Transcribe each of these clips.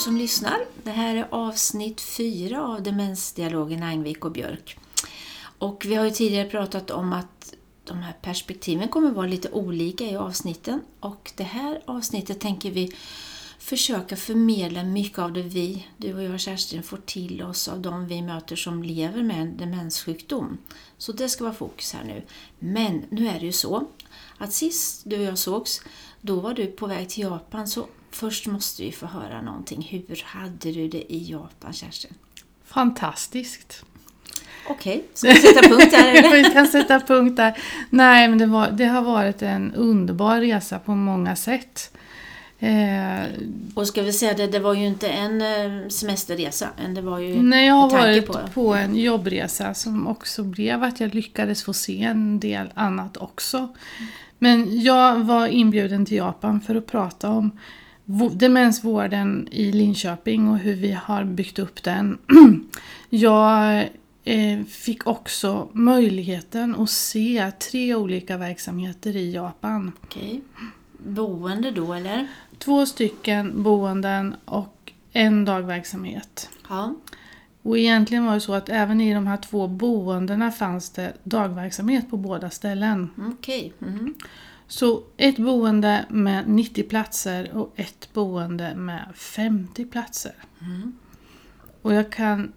som lyssnar. Det här är avsnitt fyra av Demensdialogen Angvik och Björk. Och vi har ju tidigare pratat om att de här perspektiven kommer vara lite olika i avsnitten. Och det här avsnittet tänker vi försöka förmedla mycket av det vi, du och jag Kerstin, får till oss av de vi möter som lever med en demenssjukdom. Så det ska vara fokus här nu. Men nu är det ju så att sist du och jag sågs, då var du på väg till Japan. Så först måste vi få höra någonting. Hur hade du det i Japan, Kerstin? Fantastiskt. Okej, okay. ska vi sätta punkt där eller? vi kan sätta punkt där. Nej, men det, var, det har varit en underbar resa på många sätt. Eh, och ska vi säga det, det var ju inte en eh, semesterresa, det var ju Nej, jag har varit på. på. en jobbresa som också blev att jag lyckades få se en del annat också. Men jag var inbjuden till Japan för att prata om demensvården i Linköping och hur vi har byggt upp den. Jag eh, fick också möjligheten att se tre olika verksamheter i Japan. Okej. Boende då eller? Två stycken boenden och en dagverksamhet. Ja. Och egentligen var det så att även i de här två boendena fanns det dagverksamhet på båda ställen. Okej. Mm. Så ett boende med 90 platser och ett boende med 50 platser. Mm. Och jag kan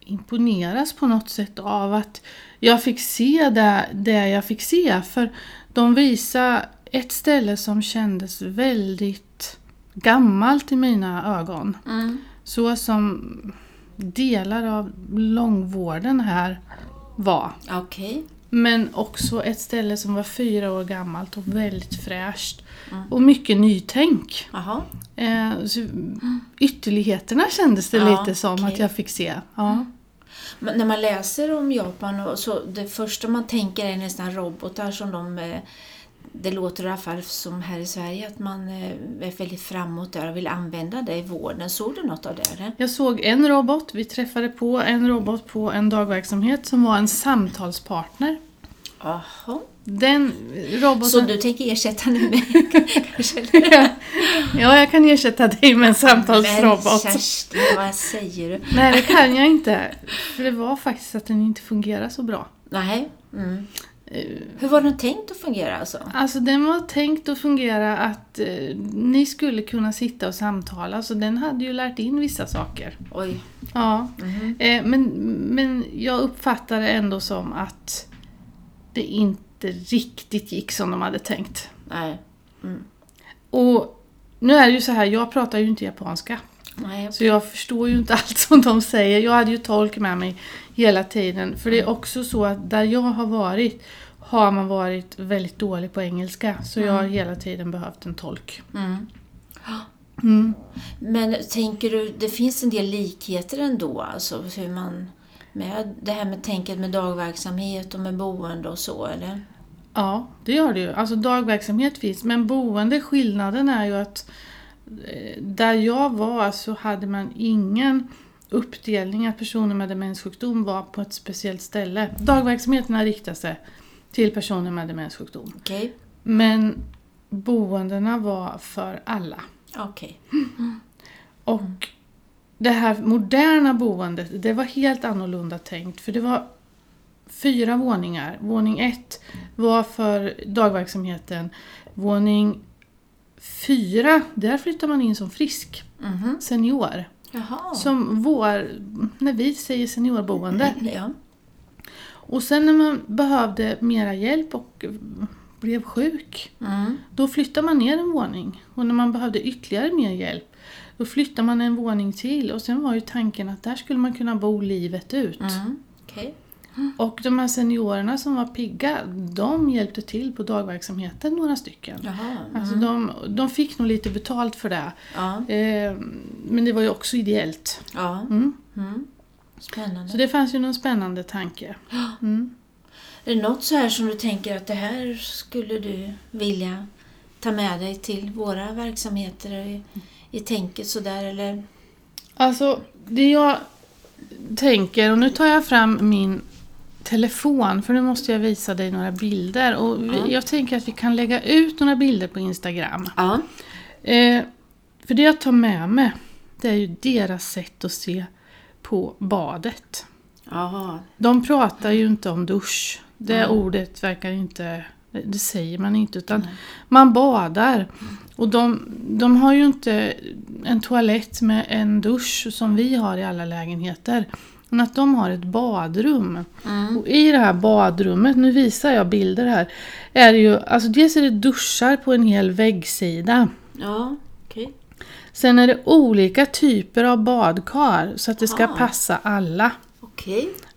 imponeras på något sätt av att jag fick se det, det jag fick se. För de visade ett ställe som kändes väldigt gammalt i mina ögon. Mm. Så som delar av långvården här var. Okay. Men också ett ställe som var fyra år gammalt och väldigt fräscht. Mm. Och mycket nytänk. Eh, ytterligheterna kändes det ja, lite som okay. att jag fick se. Ja. Mm. Men när man läser om Japan, och så, det första man tänker är nästan robotar som de eh, det låter i alla fall som här i Sverige att man eh, är väldigt framåt där och vill använda det i vården. Såg du något av det? Eller? Jag såg en robot. Vi träffade på en robot på en dagverksamhet som var en samtalspartner. Jaha. Den roboten... Så du tänker ersätta mig ja. ja, jag kan ersätta dig med en samtalsrobot. Men Kerstin, vad säger du? Nej, det kan jag inte. För det var faktiskt att den inte fungerar så bra. Nej. Mm. Hur var den tänkt att fungera alltså? Alltså den var tänkt att fungera att eh, ni skulle kunna sitta och samtala, så den hade ju lärt in vissa saker. Oj. Ja. Mm -hmm. eh, men, men jag uppfattade ändå som att det inte riktigt gick som de hade tänkt. Nej. Mm. Och nu är det ju så här, jag pratar ju inte japanska. Nej. Så jag förstår ju inte allt som de säger. Jag hade ju tolk med mig hela tiden. För det är mm. också så att där jag har varit har man varit väldigt dålig på engelska. Så jag har mm. hela tiden behövt en tolk. Mm. Mm. Men tänker du, det finns en del likheter ändå, alltså hur man med det här med tänket med dagverksamhet och med boende och så, eller? Ja, det gör det ju. Alltså dagverksamhet finns, men boende, skillnaden är ju att där jag var så hade man ingen uppdelning att personer med demenssjukdom var på ett speciellt ställe. Dagverksamheterna riktar sig till personer med demenssjukdom. Okay. Men boendena var för alla. Okay. Mm. Och det här moderna boendet, det var helt annorlunda tänkt. För det var fyra våningar. Våning ett var för dagverksamheten. Våning fyra, där flyttar man in som frisk. Mm. Senior. Jaha. Som vår, när vi säger seniorboende. Ja. Och sen när man behövde mera hjälp och blev sjuk, mm. då flyttade man ner en våning. Och när man behövde ytterligare mer hjälp, då flyttade man en våning till. Och sen var ju tanken att där skulle man kunna bo livet ut. Mm. Okay. Och de här seniorerna som var pigga, de hjälpte till på dagverksamheten, några stycken. Jaha, alltså de, de fick nog lite betalt för det. Ja. Eh, men det var ju också ideellt. Ja. Mm. Mm. Spännande. Så det fanns ju någon spännande tanke. Mm. Är det något så här som du tänker att det här skulle du vilja ta med dig till våra verksamheter i, i tänket sådär eller? Alltså, det jag tänker, och nu tar jag fram min telefon för nu måste jag visa dig några bilder. Och vi, ja. Jag tänker att vi kan lägga ut några bilder på Instagram. Ja. Eh, för det jag tar med mig det är ju deras sätt att se på badet. Jaha. De pratar ju inte om dusch. Det Nej. ordet verkar inte, det säger man inte utan man badar. Och de, de har ju inte en toalett med en dusch som vi har i alla lägenheter. Men att de har ett badrum. Mm. Och i det här badrummet, nu visar jag bilder här, är det ju, alltså dels är det duschar på en hel väggsida. Ja, okej. Sen är det olika typer av badkar så att det ska Ah. passa alla.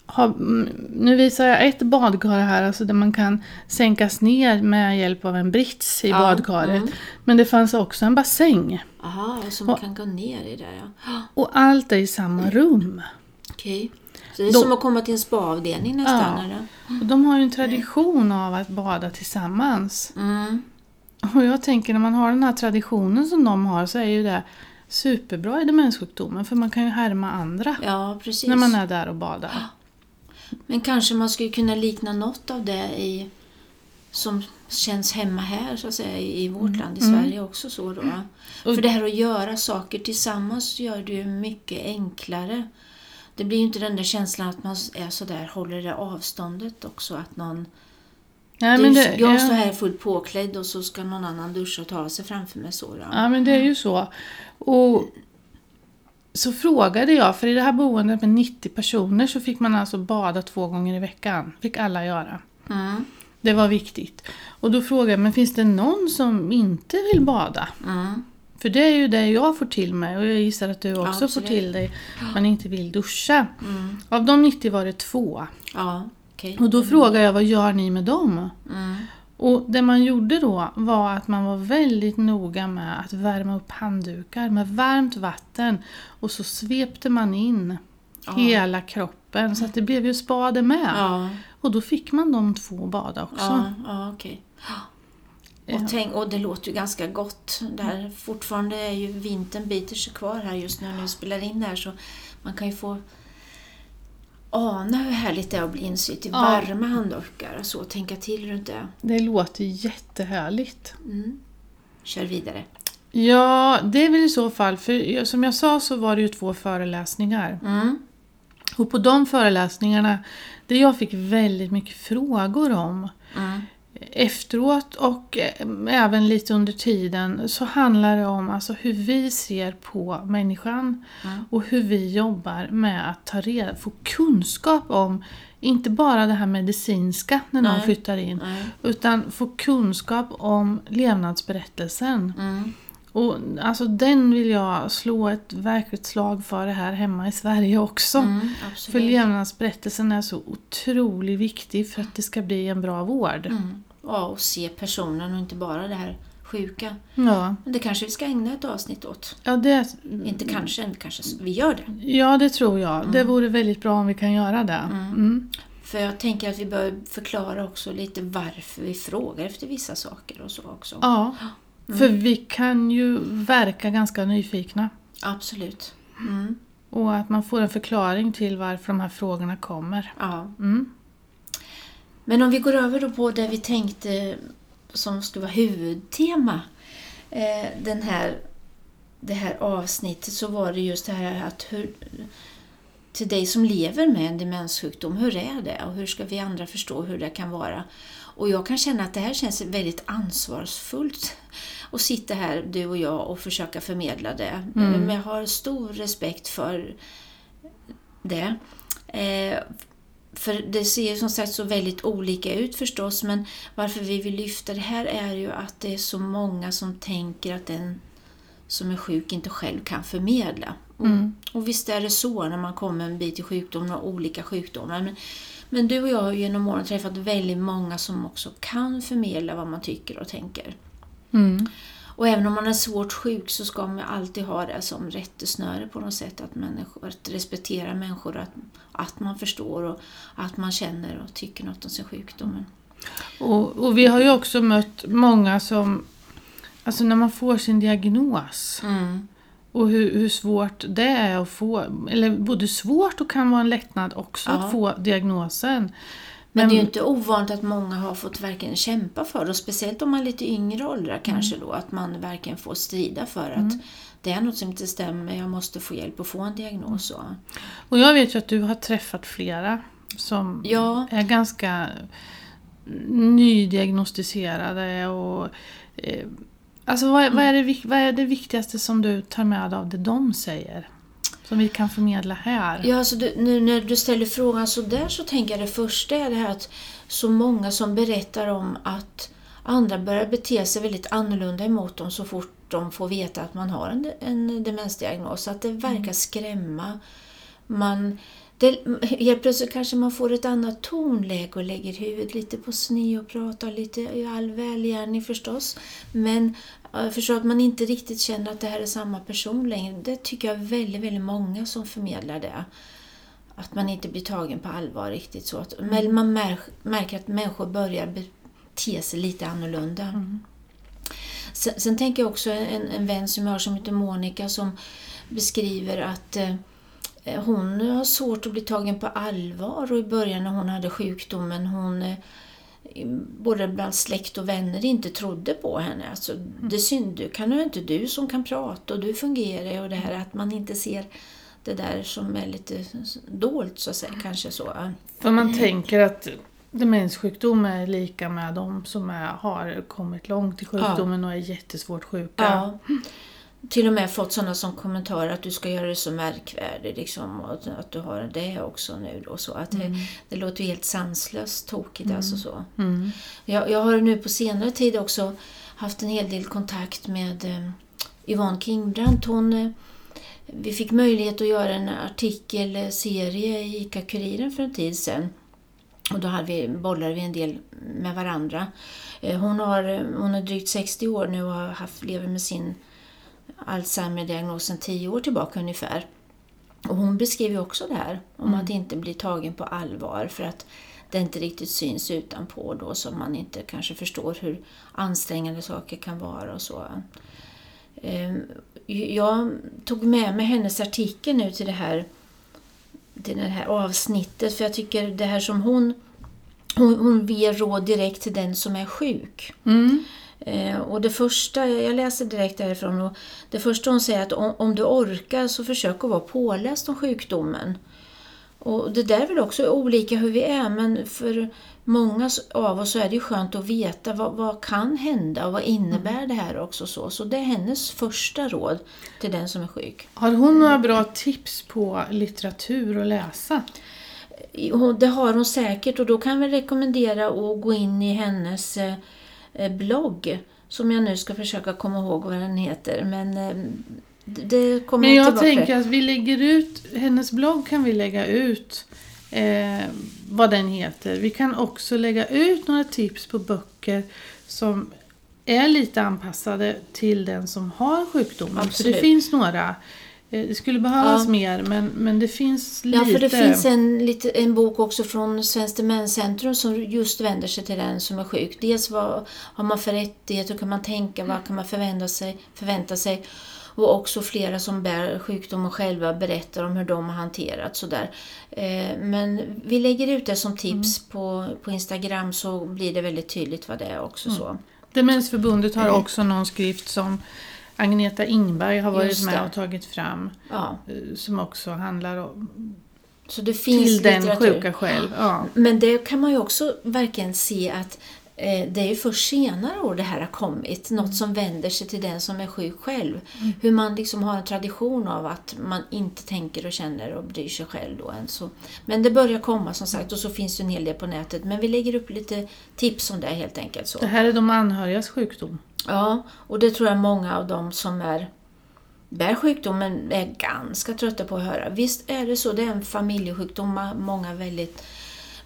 Har, mm, nu visar jag ett badkar här alltså där man kan sänkas ner med hjälp av en brits i Ja, badkaret. mm. Men det fanns också en bassäng. Aha, så man Och- kan gå ner i där ja. Och allt är i samma rum. Okej. Så det är Då- som att komma till en spaavdelning nästan? Ja. Eller? Och de har ju en tradition av att bada tillsammans. Mm. Och jag tänker när man har den här traditionen som de har så är ju det superbra i demenssjukdomen för man kan ju härma andra Ja, när man är där och badar. Men kanske man skulle kunna likna något av det i, som känns hemma här så att säga, i vårt land, i Sverige också. så då. Mm. För det här att göra saker tillsammans gör det ju mycket enklare. Det blir ju inte den där känslan att man är så där, håller det avståndet också. Att någon, Nej, du, det, jag ja. står här fullt påklädd och så ska någon annan duscha och ta sig framför mig. Så då. Ja, men det är ju så. Och så frågade jag, för i det här boendet med 90 personer så fick man alltså bada två gånger i veckan. fick alla göra. Mm, Det var viktigt. Och då frågade jag, men finns det någon som inte vill bada? mm, För det är ju det jag får till mig och jag gissar att du också får absolut. till dig. Man inte vill duscha. mm. Av de 90 var det två. Ja, okej. Och då frågade jag, vad gör ni med dem? Mm, Och det man gjorde då var att man var väldigt noga med att värma upp handdukar med varmt vatten och så svepte man in Ja. hela kroppen så att det blev ju spade med. ja, Och då fick man de två bada också. ja, ja okej. Och, tänk, och det låter ju ganska gott. Där fortfarande är ju vintern biter sig kvar här just nu när vi spelar in det här så man kan ju få ana hur härligt det är att bli insytt i Ja. varma handdukar och så. Tänka till runt det. Det låter jättehärligt. Mm. Kör vidare. Ja, det är väl i så fall, för som jag sa så var det ju två föreläsningar. Mm. Och på de föreläsningarna, det jag fick väldigt mycket frågor om Mm. Efteråt och eh, även lite under tiden så handlar det om alltså hur vi ser på människan Mm. och hur vi jobbar med att ta reda, få kunskap om inte bara det här medicinska när någon Nej. flyttar in Nej. utan få kunskap om levnadsberättelsen. Mm. Och alltså den vill jag slå ett verkligt slag för det här hemma i Sverige också. Mm. För levnadsberättelsen är så otroligt viktig för att det ska bli en bra vård. Mm. Ja, och se personen och inte bara det här sjuka. Ja, Men det kanske vi ska ägna ett avsnitt åt. ja, det, Inte kanske, kanske vi gör det. ja, det tror jag. Det vore väldigt bra om vi kan göra det. Mm. För jag tänker att vi bör förklara också lite varför vi frågar efter vissa saker och så också. Ja, för vi kan ju verka ganska nyfikna. Absolut. Mm. Och att man får en förklaring till varför de här frågorna kommer. Ja. Mm. Men om vi går över då på det vi tänkte som skulle vara huvudtema eh, den här, det här avsnittet så var det just det här att hur, till dig som lever med en demenssjukdom, hur är det och hur ska vi andra förstå hur det kan vara? Och jag kan känna att det här känns väldigt ansvarsfullt att sitta här, du och jag, och försöka förmedla det. Men jag har stor respekt för det. Eh, för det ser ju som sagt så väldigt olika ut förstås, men varför vi vill lyfta det här är ju att det är så många som tänker att den som är sjuk inte själv kan förmedla. Mm. Och visst är det så när man kommer en bit i sjukdomen och olika sjukdomar. Men, men du och jag har genom åren träffat väldigt många som också kan förmedla vad man tycker och tänker. Mm. Och även om man är svårt sjuk så ska man alltid ha det som rättesnöre på något sätt. Att, människor, att respektera människor, att, att man förstår och att man känner och tycker något om sin sjukdom. Och, och vi har ju också mött många som, alltså när man får sin diagnos Mm. och hur, hur svårt det är att få, eller både svårt och kan vara en lättnad också Ja. att få diagnosen. Men det är ju inte ovanligt att många har fått verkligen kämpa för det. Och speciellt om man är lite yngre åldrar kanske då. Att man verkligen får strida för att det är något som inte stämmer. Jag måste få hjälp att få en diagnos. Och, Och jag vet ju att du har träffat flera som Ja. är ganska nydiagnostiserade och eh, Alltså vad, vad, är det, vad är det viktigaste som du tar med av det de säger? Som vi kan förmedla här? Ja, alltså du, nu när du ställer frågan så där så tänker jag det första är det här att så många som berättar om att andra börjar bete sig väldigt annorlunda emot dem så fort de får veta att man har en, en demensdiagnos. Att det verkar skrämma. Man, det, helt plötsligt kanske man får ett annat tonläge och lägger huvudet lite på sned och pratar lite i all välgärning förstås. Men jag förstår att man inte riktigt känner att det här är samma person längre. Det tycker jag är väldigt, väldigt många som förmedlar det. Att man inte blir tagen på allvar riktigt så. Att, Men man mär- märker att människor börjar bete sig lite annorlunda. Sen, sen tänker jag också en, en vän som jag har som heter Monica som beskriver att eh, hon har svårt att bli tagen på allvar och i början när hon hade sjukdomen hon eh, både bland släkt och vänner inte trodde på henne. Alltså, det är synd, du kan ju inte du som kan prata och du fungerar och det här att man inte ser det där som är lite dolt så att säga, kanske så. För man tänker att demenssjukdom är lika med de som är, har kommit långt i sjukdomen och är jättesvårt sjuka. Ja. Till och med fått sådana som kommentarer att du ska göra det så märkvärdigt liksom, och att, du har det också nu då. Så att det, det låter ju helt sanslöst tokigt alltså så. Mm. Jag, jag har nu på senare tid också haft en hel del kontakt med eh, Yvonne Kingbrandt. Hon, eh, vi fick möjlighet att göra en artikelserie i ICA-Kuriren för en tid sedan. Och då hade vi, bollade vi en del med varandra. Eh, Hon, har, hon är drygt 60 år nu och har haft, lever med sin Alzheimer-diagnosen 10 år tillbaka ungefär. Och hon beskriver också det här, om att inte bli tagen på allvar för att det inte riktigt syns utanpå då så man inte kanske förstår hur ansträngande saker kan vara och så. Ehm, Jag tog med mig hennes artikel nu till det här, till det här avsnittet för jag tycker det här som hon hon, hon ger råd direkt till den som är sjuk. Mm. Eh, och det första, jag läser direkt därifrån, och det första hon säger är att om, om du orkar så försök att vara påläst om sjukdomen. Och det där är väl också olika hur vi är, men för många av oss så är det ju skönt att veta vad, vad kan hända och vad innebär det här också. Så, så det är hennes första råd till den som är sjuk. Har hon några bra tips på litteratur att läsa? Det har hon säkert och då kan vi rekommendera att gå in i hennes eh, blogg som jag nu ska försöka komma ihåg vad den heter. Men eh, det- kommer Men jag till. tänker att vi lägger ut, hennes blogg kan vi lägga ut eh, vad den heter. Vi kan också lägga ut några tips på böcker som är lite anpassade till den som har sjukdomen. För Absolut. det finns några. Eh, det skulle behövas Ja. mer men, men det finns lite. Ja, för det finns en, lite, en bok också från Svenskt Demenscentrum som just vänder sig till den som är sjuk. Dels vad har man för rättigheter, hur kan man tänka, vad kan man förvänta sig, förvänta sig. Och också flera som bär sjukdomen själva berättar om hur de har hanterat sådär. Eh, men vi lägger ut det som tips Mm. på, på Instagram så blir det väldigt tydligt vad det är också. Mm. så. Demensförbundet har också någon skrift som Agneta Ingberg har varit med och tagit fram. Ja, eh, Som också handlar om, så det finns till den litteratur. sjuka själv. Ja. Men det kan man ju också verkligen se att det är ju först senare år det här har kommit. Något som vänder sig till den som är sjuk själv. Hur man liksom har en tradition av att man inte tänker och känner och bryr sig själv då än. Så. Men det börjar komma som sagt och så finns det en hel del på nätet. Men vi lägger upp lite tips om det helt enkelt. Så. Det här är de anhörigas sjukdom. Ja, och det tror jag många av dem som är bär sjukdomen är ganska trötta på att höra. Visst är det så, det är en familjesjukdom, många väldigt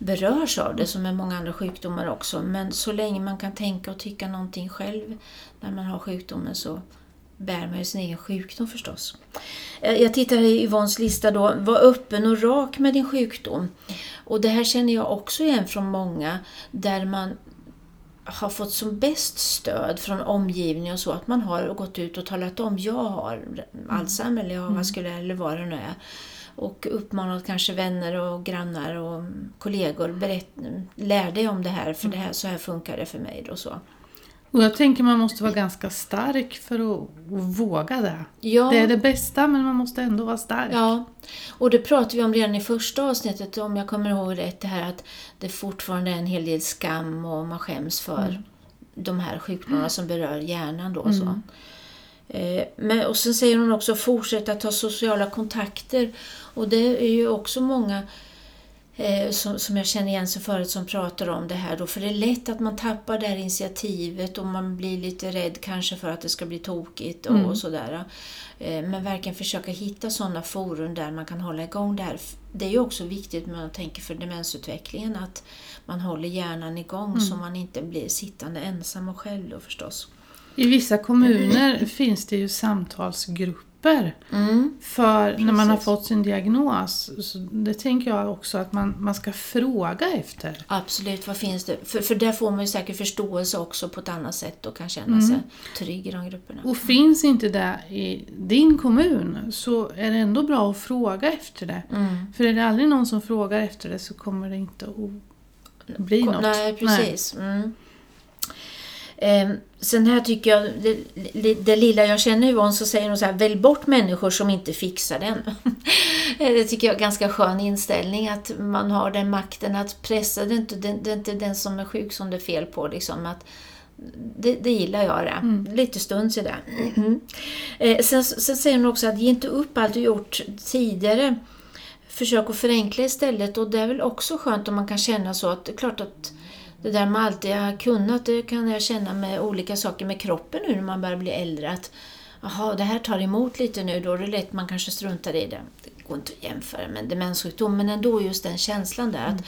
berörs av det som är många andra sjukdomar också. Men så länge man kan tänka och tycka någonting själv när man har sjukdomen så bär man ju sin egen sjukdom förstås. Eh, Jag tittar i Yvonnes lista då, var öppen och rak med din sjukdom. Och det här känner jag också igen från många där man har fått som bäst stöd från omgivningen och så att man har gått ut och talat om jag har Alzheimer eller jag har vaskulär eller vad det nu är. Och uppmanat kanske vänner och grannar och kollegor. Berätt, lär dig om det här, för det här, så här funkar det för mig. Och så. Och jag tänker man måste vara ganska stark för att, våga det. Ja. Det är det bästa men man måste ändå vara stark. Ja, och det pratade vi om redan i första avsnittet, om jag kommer ihåg rätt, det här att det fortfarande är en hel del skam och man skäms för Mm. de här sjukdomarna som berör hjärnan. Då, så. Eh, Men, och sen säger hon också fortsätta ta sociala kontakter. Och det är ju också många eh, som, som jag känner igen sig förut som pratar om det här. Då, för det är lätt att man tappar det här initiativet och man blir lite rädd kanske för att det ska bli tokigt och, Mm. och sådär. Eh, Men verkligen försöka hitta sådana forum där man kan hålla igång det här. Det är ju också viktigt när man tänker för demensutvecklingen att man håller hjärnan igång så man inte blir sittande ensam och själv då förstås. I vissa kommuner finns det ju samtalsgrupper Mm. för när man har Precis. fått sin diagnos. Så det tänker jag också att man, man ska fråga efter. Absolut, vad finns det? För, för där får man ju säkert förståelse också på ett annat sätt och kan känna sig trygg i de grupperna. Och finns inte det i din kommun så är det ändå bra att fråga efter det. Mm. För är det aldrig någon som frågar efter det så kommer det inte att bli något. Nej, precis. Mm. Ehm, sen här tycker jag, det, det, det lilla jag känner Yvonne, så säger hon så här, välj bort människor som inte fixar den. det tycker jag är en ganska skön inställning, att man har den makten att pressa, det är inte den, det är inte den som är sjuk som det är fel på. Liksom, att, det, det gillar jag det. Lite stund sådär. Eh, sen, sen säger hon också att ge inte upp allt du gjort tidigare. Försök att förenkla istället och det är väl också skönt om man kan känna så att det är klart att det där man alltid har kunnat, det kan jag känna med olika saker med kroppen nu när man börjar bli äldre. Att Jaha, det här tar emot lite nu, då är det lätt man kanske struntar i det. Det går inte att jämföra med en demenssjukdom, men ändå just den känslan där. Att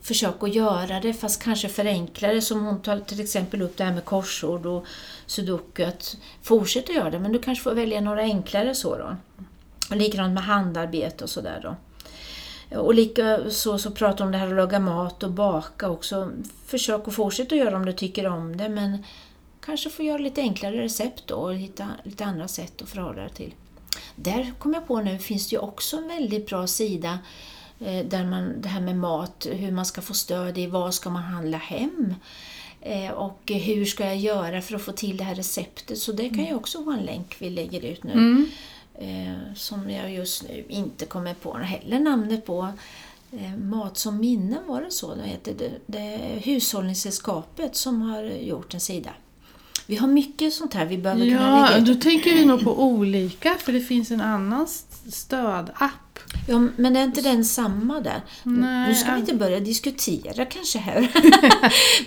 försöka att göra det, fast kanske förenkla det. Som hon tar till exempel upp det här med korsord och sudoku. Att fortsätta göra det, men du kanske får välja några enklare så då. Och likadant med handarbete och sådär då. Och lika så, så pratar om det här att laga mat och baka också. Försök att fortsätta göra om du tycker om det, men kanske få göra lite enklare recept då och hitta lite andra sätt att förhålla dig till. Där kom jag på nu, finns det ju också en väldigt bra sida eh, där man, det här med mat, hur man ska få stöd i vad ska man handla hem eh, och hur ska jag göra för att få till det här receptet. Så det kan ju också vara en länk vi lägger ut nu. Mm. Eh, som jag just nu inte kommer på heller namnet på. Eh, Mat som minnen var det så det heter. Det, det är Hushållningssällskapet som har gjort en sida. Vi har mycket sånt här vi behöver kunna Ja, lägga ut. då tänker vi nog på olika för det finns en annan st- Ja, men är inte den samma där? Nej, nu ska vi ja. inte börja diskutera kanske här.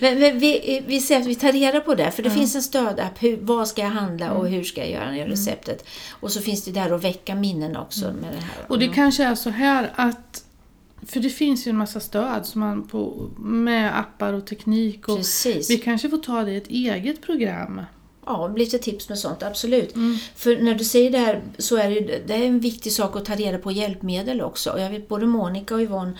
men men vi, vi säger att vi tar reda på det, för det finns en stödapp. Hur, vad ska jag handla Mm. och hur ska jag göra det receptet? Och så finns det där att väcka minnen också med det här. Mm. Och det kanske är så här att för det finns ju en massa stöd som man på, med appar och teknik. Och Precis. vi kanske får ta det i ett eget program. Ja, lite tips med sånt, absolut. Mm. För när du säger det här så är det, det är en viktig sak att ta reda på hjälpmedel också. Och jag vet både Monica och Yvonne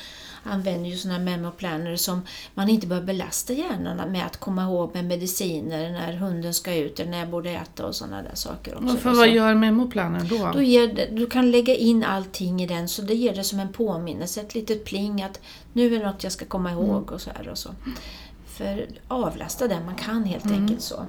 använder ju sådana här memoplaner som man inte behöver belasta hjärnan med att komma ihåg med mediciner när hunden ska ut eller när jag borde äta och sådana där saker också. Och för vad gör memoplanen då? då ger du kan lägga in allting i den så det ger det som en påminnelse, ett litet pling att nu är det något jag ska komma ihåg Mm. och så här och så. För avlasta den man kan helt Mm. enkelt så.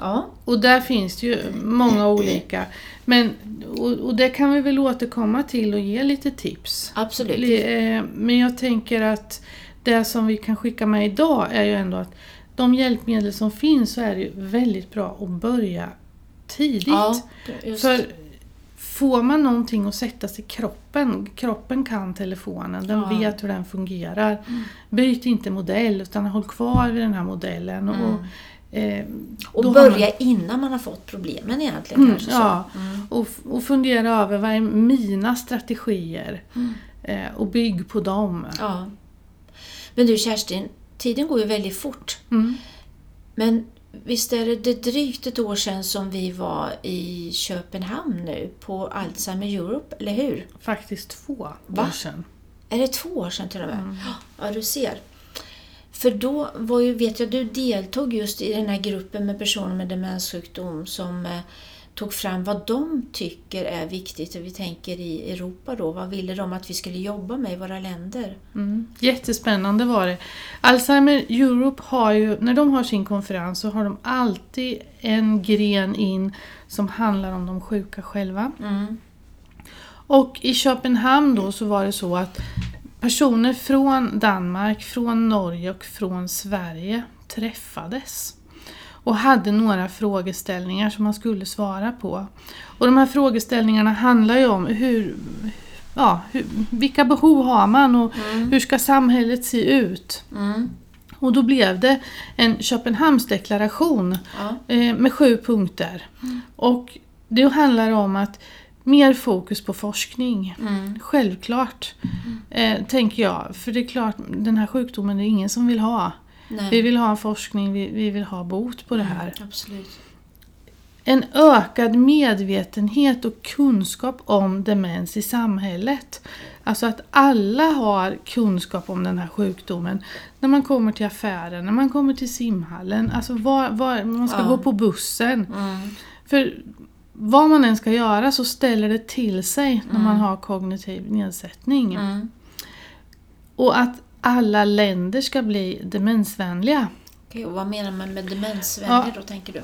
Ja, Och där finns det ju många olika. Men, och, och det kan vi väl återkomma till och ge lite tips. absolut. Eh, Men jag tänker att det som vi kan skicka med idag är ju ändå att de hjälpmedel som finns så är det ju väldigt bra att börja tidigt. Ja. För får man någonting att sätta sig i kroppen, kroppen kan telefonen, den Ja. vet hur den fungerar. Byt inte modell utan håll kvar vid den här modellen. Och, eh, Och börja innan man har fått problemen egentligen Mm, kanske. ja. Så. Mm. Och, och fundera över vad är mina strategier eh, och bygg på dem. ja. Men du Kerstin, tiden går ju väldigt fort. Mm. Men visst är det, det drygt ett år sedan som vi var i Köpenhamn nu på Alzheimer Europe, eller hur? Faktiskt två Va? år sedan. Är det två år sedan till och med? Mm. Ja, du ser. För då var ju, vet jag, du deltog just i den här gruppen med personer med demenssjukdom som eh, tog fram vad de tycker är viktigt. Och vi tänker i Europa då, vad ville de att vi skulle jobba med i våra länder? Mm. Jättespännande var det. Alzheimer Europe har ju, när de har sin konferens så har de alltid en gren in som handlar om de sjuka själva. Mm. Och i Köpenhamn då så var det så att personer från Danmark, från Norge och från Sverige träffades och hade några frågeställningar som man skulle svara på. Och de här frågeställningarna handlar ju om hur, ja, hur, vilka behov har man och Mm. hur ska samhället se ut? Mm. Och då blev det en Köpenhamnsdeklaration Ja. eh, med sju punkter. Och det handlar om att mer fokus på forskning. Mm. Självklart, eh, tänker jag. För det är klart, den här sjukdomen är det ingen som vill ha. Nej. Vi vill ha forskning, vi, vi vill ha bot på det här. Absolut. En ökad medvetenhet och kunskap om demens i samhället. Alltså att alla har kunskap om den här sjukdomen. När man kommer till affären, när man kommer till simhallen, alltså var, var man ska Ja. gå på bussen. Mm. För vad man än ska göra så ställer det till sig när man har kognitiv nedsättning. Mm. Och att alla länder ska bli demensvänliga. Okej, och vad menar man med demensvänner då, tänker du?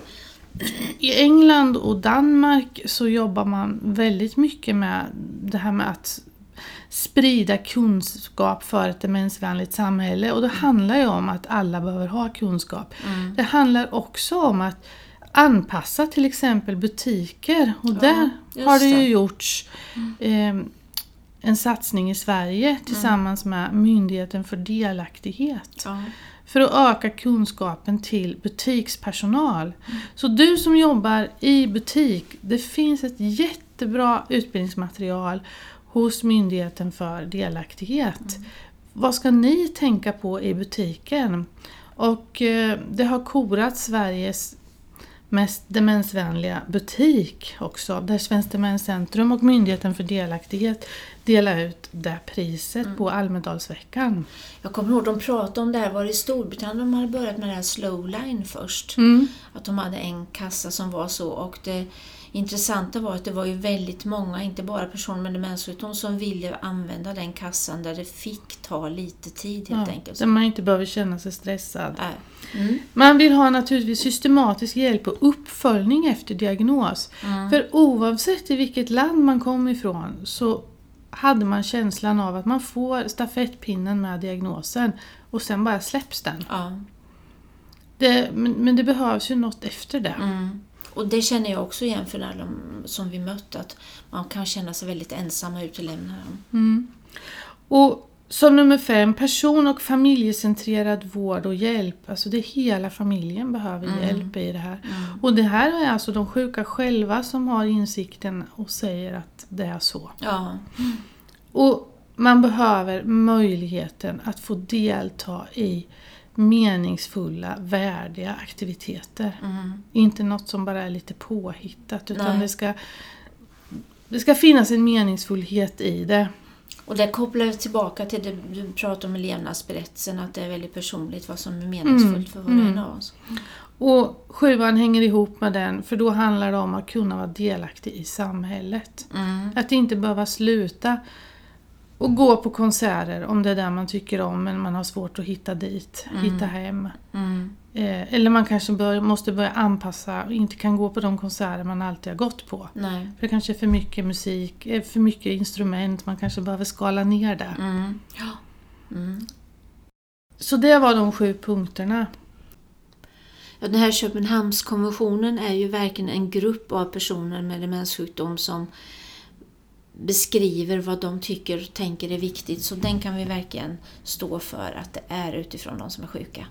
I England och Danmark så jobbar man väldigt mycket med det här med att sprida kunskap för ett demensvänligt samhälle. Och det handlar ju om att alla behöver ha kunskap. Mm. Det handlar också om att anpassa till exempel butiker. Och där har det ju gjorts eh, en satsning i Sverige tillsammans med Myndigheten för delaktighet. Ja. För att öka kunskapen till butikspersonal. Så du som jobbar i butik, det finns ett jättebra utbildningsmaterial hos Myndigheten för delaktighet. Vad ska ni tänka på i butiken? Och eh, det har korat Sveriges mest demensvänliga butik också. Där Svenskt Demenscentrum och Myndigheten för delaktighet delar ut det priset på Almedalsveckan. Jag kommer ihåg de pratade om det här, var det i Storbritannien de hade börjat med det här slowline först? Mm. Att de hade en kassa som var så och det intressanta var att det var ju väldigt många, inte bara personer med demenssjukdom, som ville använda den kassan där det fick ta lite tid helt Ja, enkelt. där man inte behöver känna sig stressad. Mm. Man vill ha naturligtvis systematisk hjälp och uppföljning efter diagnos. Mm. För oavsett i vilket land man kom ifrån så hade man känslan av att man får stafettpinnen med diagnosen och sen bara släpps den. Ja. Det, men, men det behövs ju något efter det. Mm. Och det känner jag också igen för alla som vi mött, att man kan känna sig väldigt ensam och utelämnad. Mm. Och som nummer fem, person och familjecentrerad vård och hjälp. Alltså det hela familjen behöver Mm. hjälp i det här. Och det här är alltså de sjuka själva som har insikten och säger att det är så. Ja. Och man behöver möjligheten att få delta i meningsfulla, värdiga aktiviteter. Mm. Inte något som bara är lite påhittat utan Nej. det ska, det ska finnas en meningsfullhet i det. Och där kopplar tillbaka till det du pratade om i levnadsberättelsen, att det är väldigt personligt vad som är meningsfullt för var och en mm. av oss. Och sjuan hänger ihop med den för då handlar det om att kunna vara delaktig i samhället. Mm. Att inte behöva sluta och gå på konserter om det är det man tycker om men man har svårt att hitta dit, Mm. hitta hem. Mm. Eh, eller man kanske bör, måste börja anpassa och inte kan gå på de konserter man alltid har gått på. Nej. För det kanske är för mycket musik, eh, för mycket instrument, man kanske behöver skala ner det. Mm. Ja. Mm. Så det var de sju punkterna. Ja, den här Köpenhamnskonventionen är ju verkligen en grupp av personer med demenssjukdom som beskriver vad de tycker och tänker är viktigt. Så den kan vi verkligen stå för att det är utifrån de som är sjuka.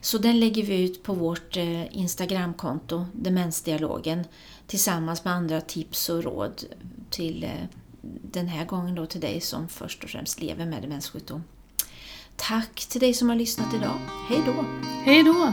Så den lägger vi ut på vårt eh, Instagramkonto, Demensdialogen, tillsammans med andra tips och råd till eh, den här gången då till dig som först och främst lever med demenssjukdom. Tack till dig som har lyssnat idag. Hej då! Hej då!